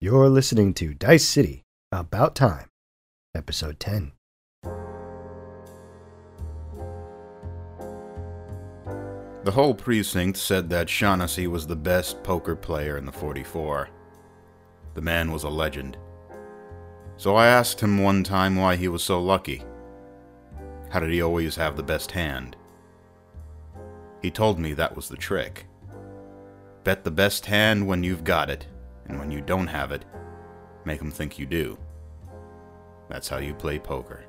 You're listening to Dice City About Time, Episode 10. The whole precinct said that Shaughnessy was the best poker player in the 44. The man was a legend. So I asked him one time why he was so lucky. How did he always have the best hand? He told me that was the trick. Bet the best hand when you've got it, and when you don't have it, make them think you do. That's how you play poker.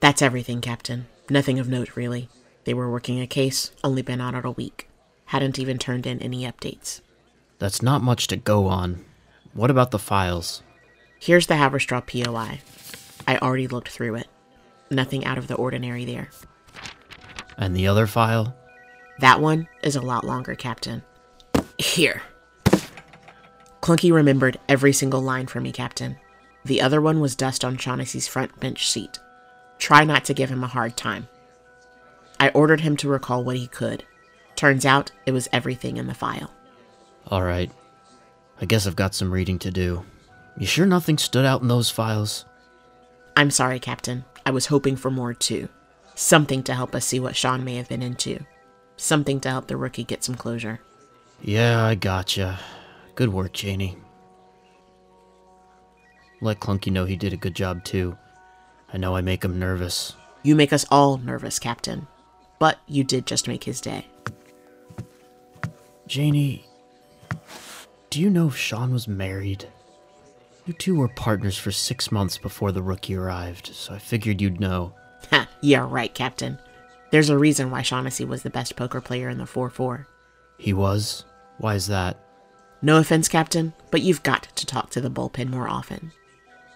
That's everything, Captain. Nothing of note, really. They were working a case, only been on it a week. Hadn't even turned in any updates. That's not much to go on. What about the files? Here's the Haverstraw POI. I already looked through it. Nothing out of the ordinary there. And the other file? That one is a lot longer, Captain. Here. Clunky remembered every single line for me, Captain. The other one was dust on Shaughnessy's front bench seat. Try not to give him a hard time. I ordered him to recall what he could. Turns out it was everything in the file. Alright. I guess I've got some reading to do. You sure nothing stood out in those files? I'm sorry, Captain. I was hoping for more too. Something to help us see what Sean may have been into. Something to help the rookie get some closure. Yeah, I gotcha. Good work, Janie. Let Clunky know he did a good job too. I know I make him nervous. You make us all nervous, Captain. But you did just make his day. Janie, do you know if Sean was married? You two were partners for six months before the rookie arrived, so I figured you'd know. Ha, yeah, right, Captain. There's a reason why Shaughnessy was the best poker player in the 4 4. He was? Why is that? No offense, Captain, but you've got to talk to the bullpen more often.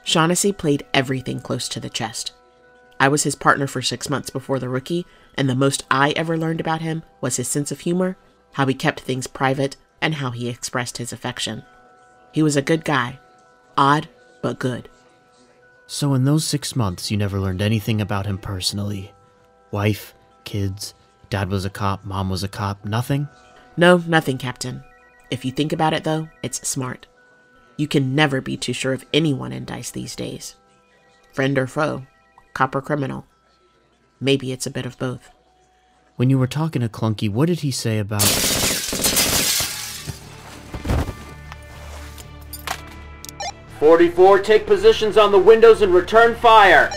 Shaughnessy played everything close to the chest. I was his partner for six months before the rookie, and the most I ever learned about him was his sense of humor, how he kept things private, and how he expressed his affection. He was a good guy. Odd, but good. So, in those six months, you never learned anything about him personally? Wife, kids, dad was a cop, mom was a cop, nothing? No, nothing, Captain. If you think about it, though, it's smart. You can never be too sure of anyone in dice these days. Friend or foe, cop or criminal. Maybe it's a bit of both. When you were talking to Clunky, what did he say about. 44, take positions on the windows and return fire.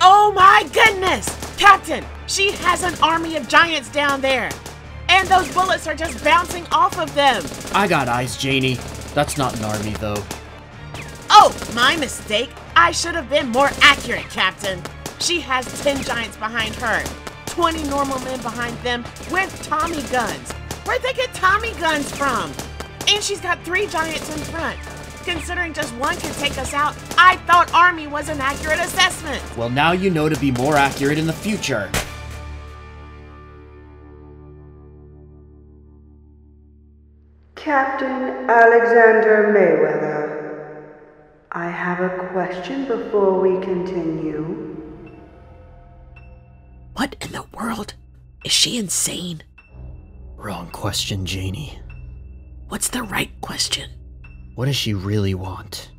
Oh my goodness! Captain, she has an army of giants down there! And those bullets are just bouncing off of them! I got eyes, Janie. That's not an army, though. Oh, my mistake! I should have been more accurate, Captain! She has 10 giants behind her, 20 normal men behind them with Tommy guns. Where'd they get Tommy guns from? And she's got three giants in front. Considering just one could take us out, I thought Army was an accurate assessment. Well, now you know to be more accurate in the future. Captain Alexander Mayweather, I have a question before we continue. What in the world? Is she insane? Wrong question, Janie. What's the right question? What does she really want?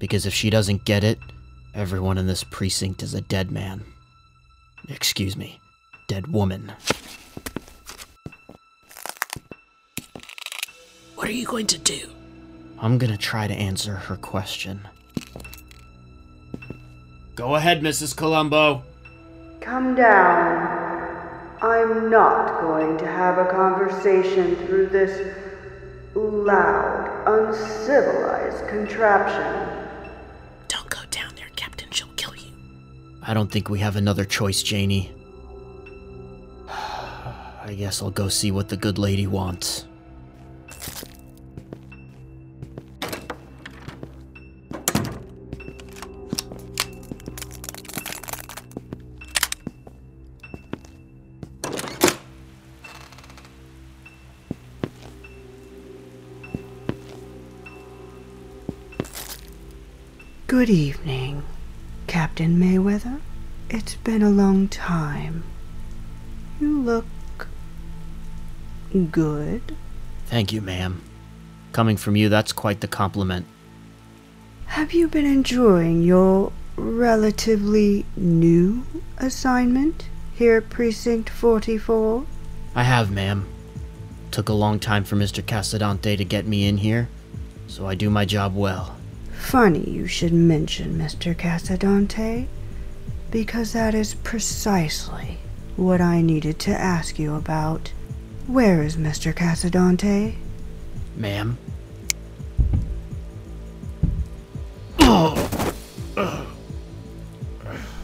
Because if she doesn't get it, everyone in this precinct is a dead man. Excuse me, dead woman. What are you going to do? I'm gonna try to answer her question. Go ahead, Mrs. Columbo. Come down. I'm not going to have a conversation through this loud, uncivilized contraption. Don't go down there, Captain. She'll kill you. I don't think we have another choice, Janie. I guess I'll go see what the good lady wants. Good evening, Captain Mayweather. It's been a long time. You look Good. Thank you, ma'am. Coming from you, that's quite the compliment. Have you been enjoying your relatively new assignment here at Precinct 44? I have, ma'am. Took a long time for Mr. Casadante to get me in here, so I do my job well. Funny you should mention Mr. Casadante, because that is precisely what I needed to ask you about. Where is Mr. Casadante? Ma'am?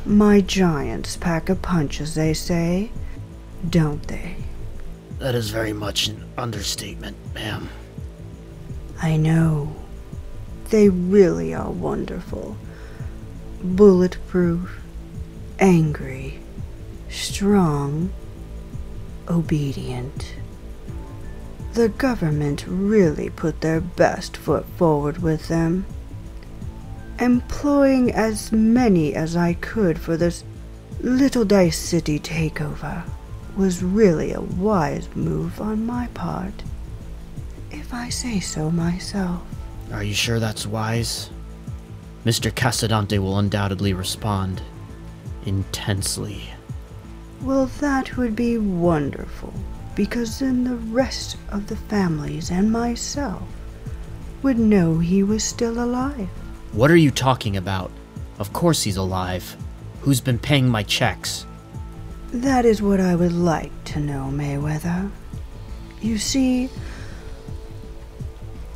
My giants pack a punch, as they say, don't they? That is very much an understatement, ma'am. I know. They really are wonderful. Bulletproof, angry, strong, obedient. The government really put their best foot forward with them. Employing as many as I could for this Little Dice City takeover was really a wise move on my part, if I say so myself. Are you sure that's wise? Mr. Casadante will undoubtedly respond. Intensely. Well, that would be wonderful, because then the rest of the families and myself would know he was still alive. What are you talking about? Of course he's alive. Who's been paying my checks? That is what I would like to know, Mayweather. You see,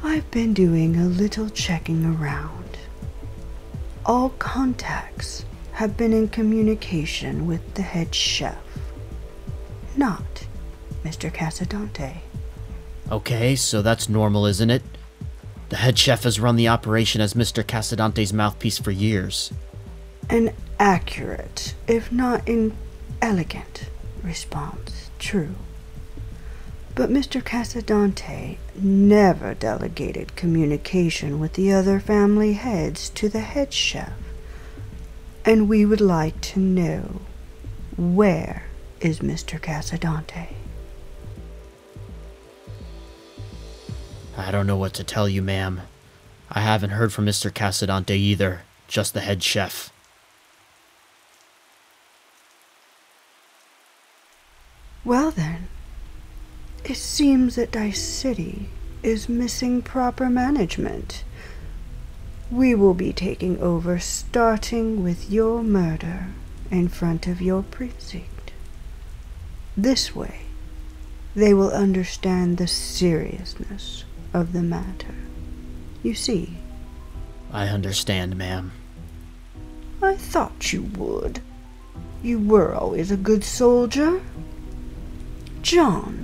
I've been doing a little checking around. All contacts have been in communication with the head chef, not Mr. Casadante. Okay, so that's normal, isn't it? The head chef has run the operation as Mr. Casadante's mouthpiece for years. An accurate, if not inelegant, response, true. But Mr. Casadante never delegated communication with the other family heads to the head chef. And we would like to know where is Mr. Casadante? I don't know what to tell you, ma'am. I haven't heard from Mr. Casadante either, just the head chef. Well then, it seems that Dice City is missing proper management. We will be taking over starting with your murder in front of your precinct. This way, they will understand the seriousness of the matter. You see, I understand, ma'am. I thought you would. You were always a good soldier. John,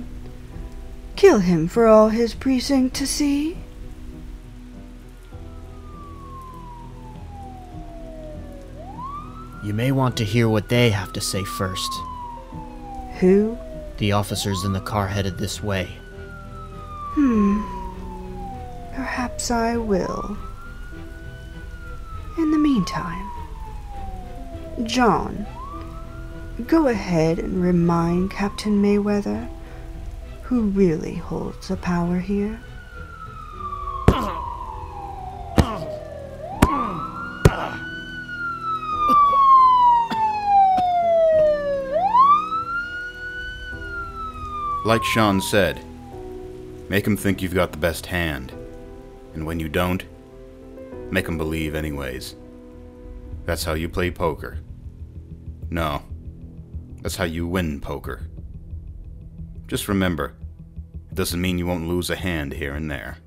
kill him for all his precinct to see. You may want to hear what they have to say first. Who? The officers in the car headed this way. Hmm. Perhaps I will. In the meantime, John, go ahead and remind Captain Mayweather who really holds the power here. Like Sean said, make 'em think you've got the best hand. And when you don't, make 'em believe anyways. That's how you play poker. No, that's how you win poker. Just remember, doesn't mean you won't lose a hand here and there.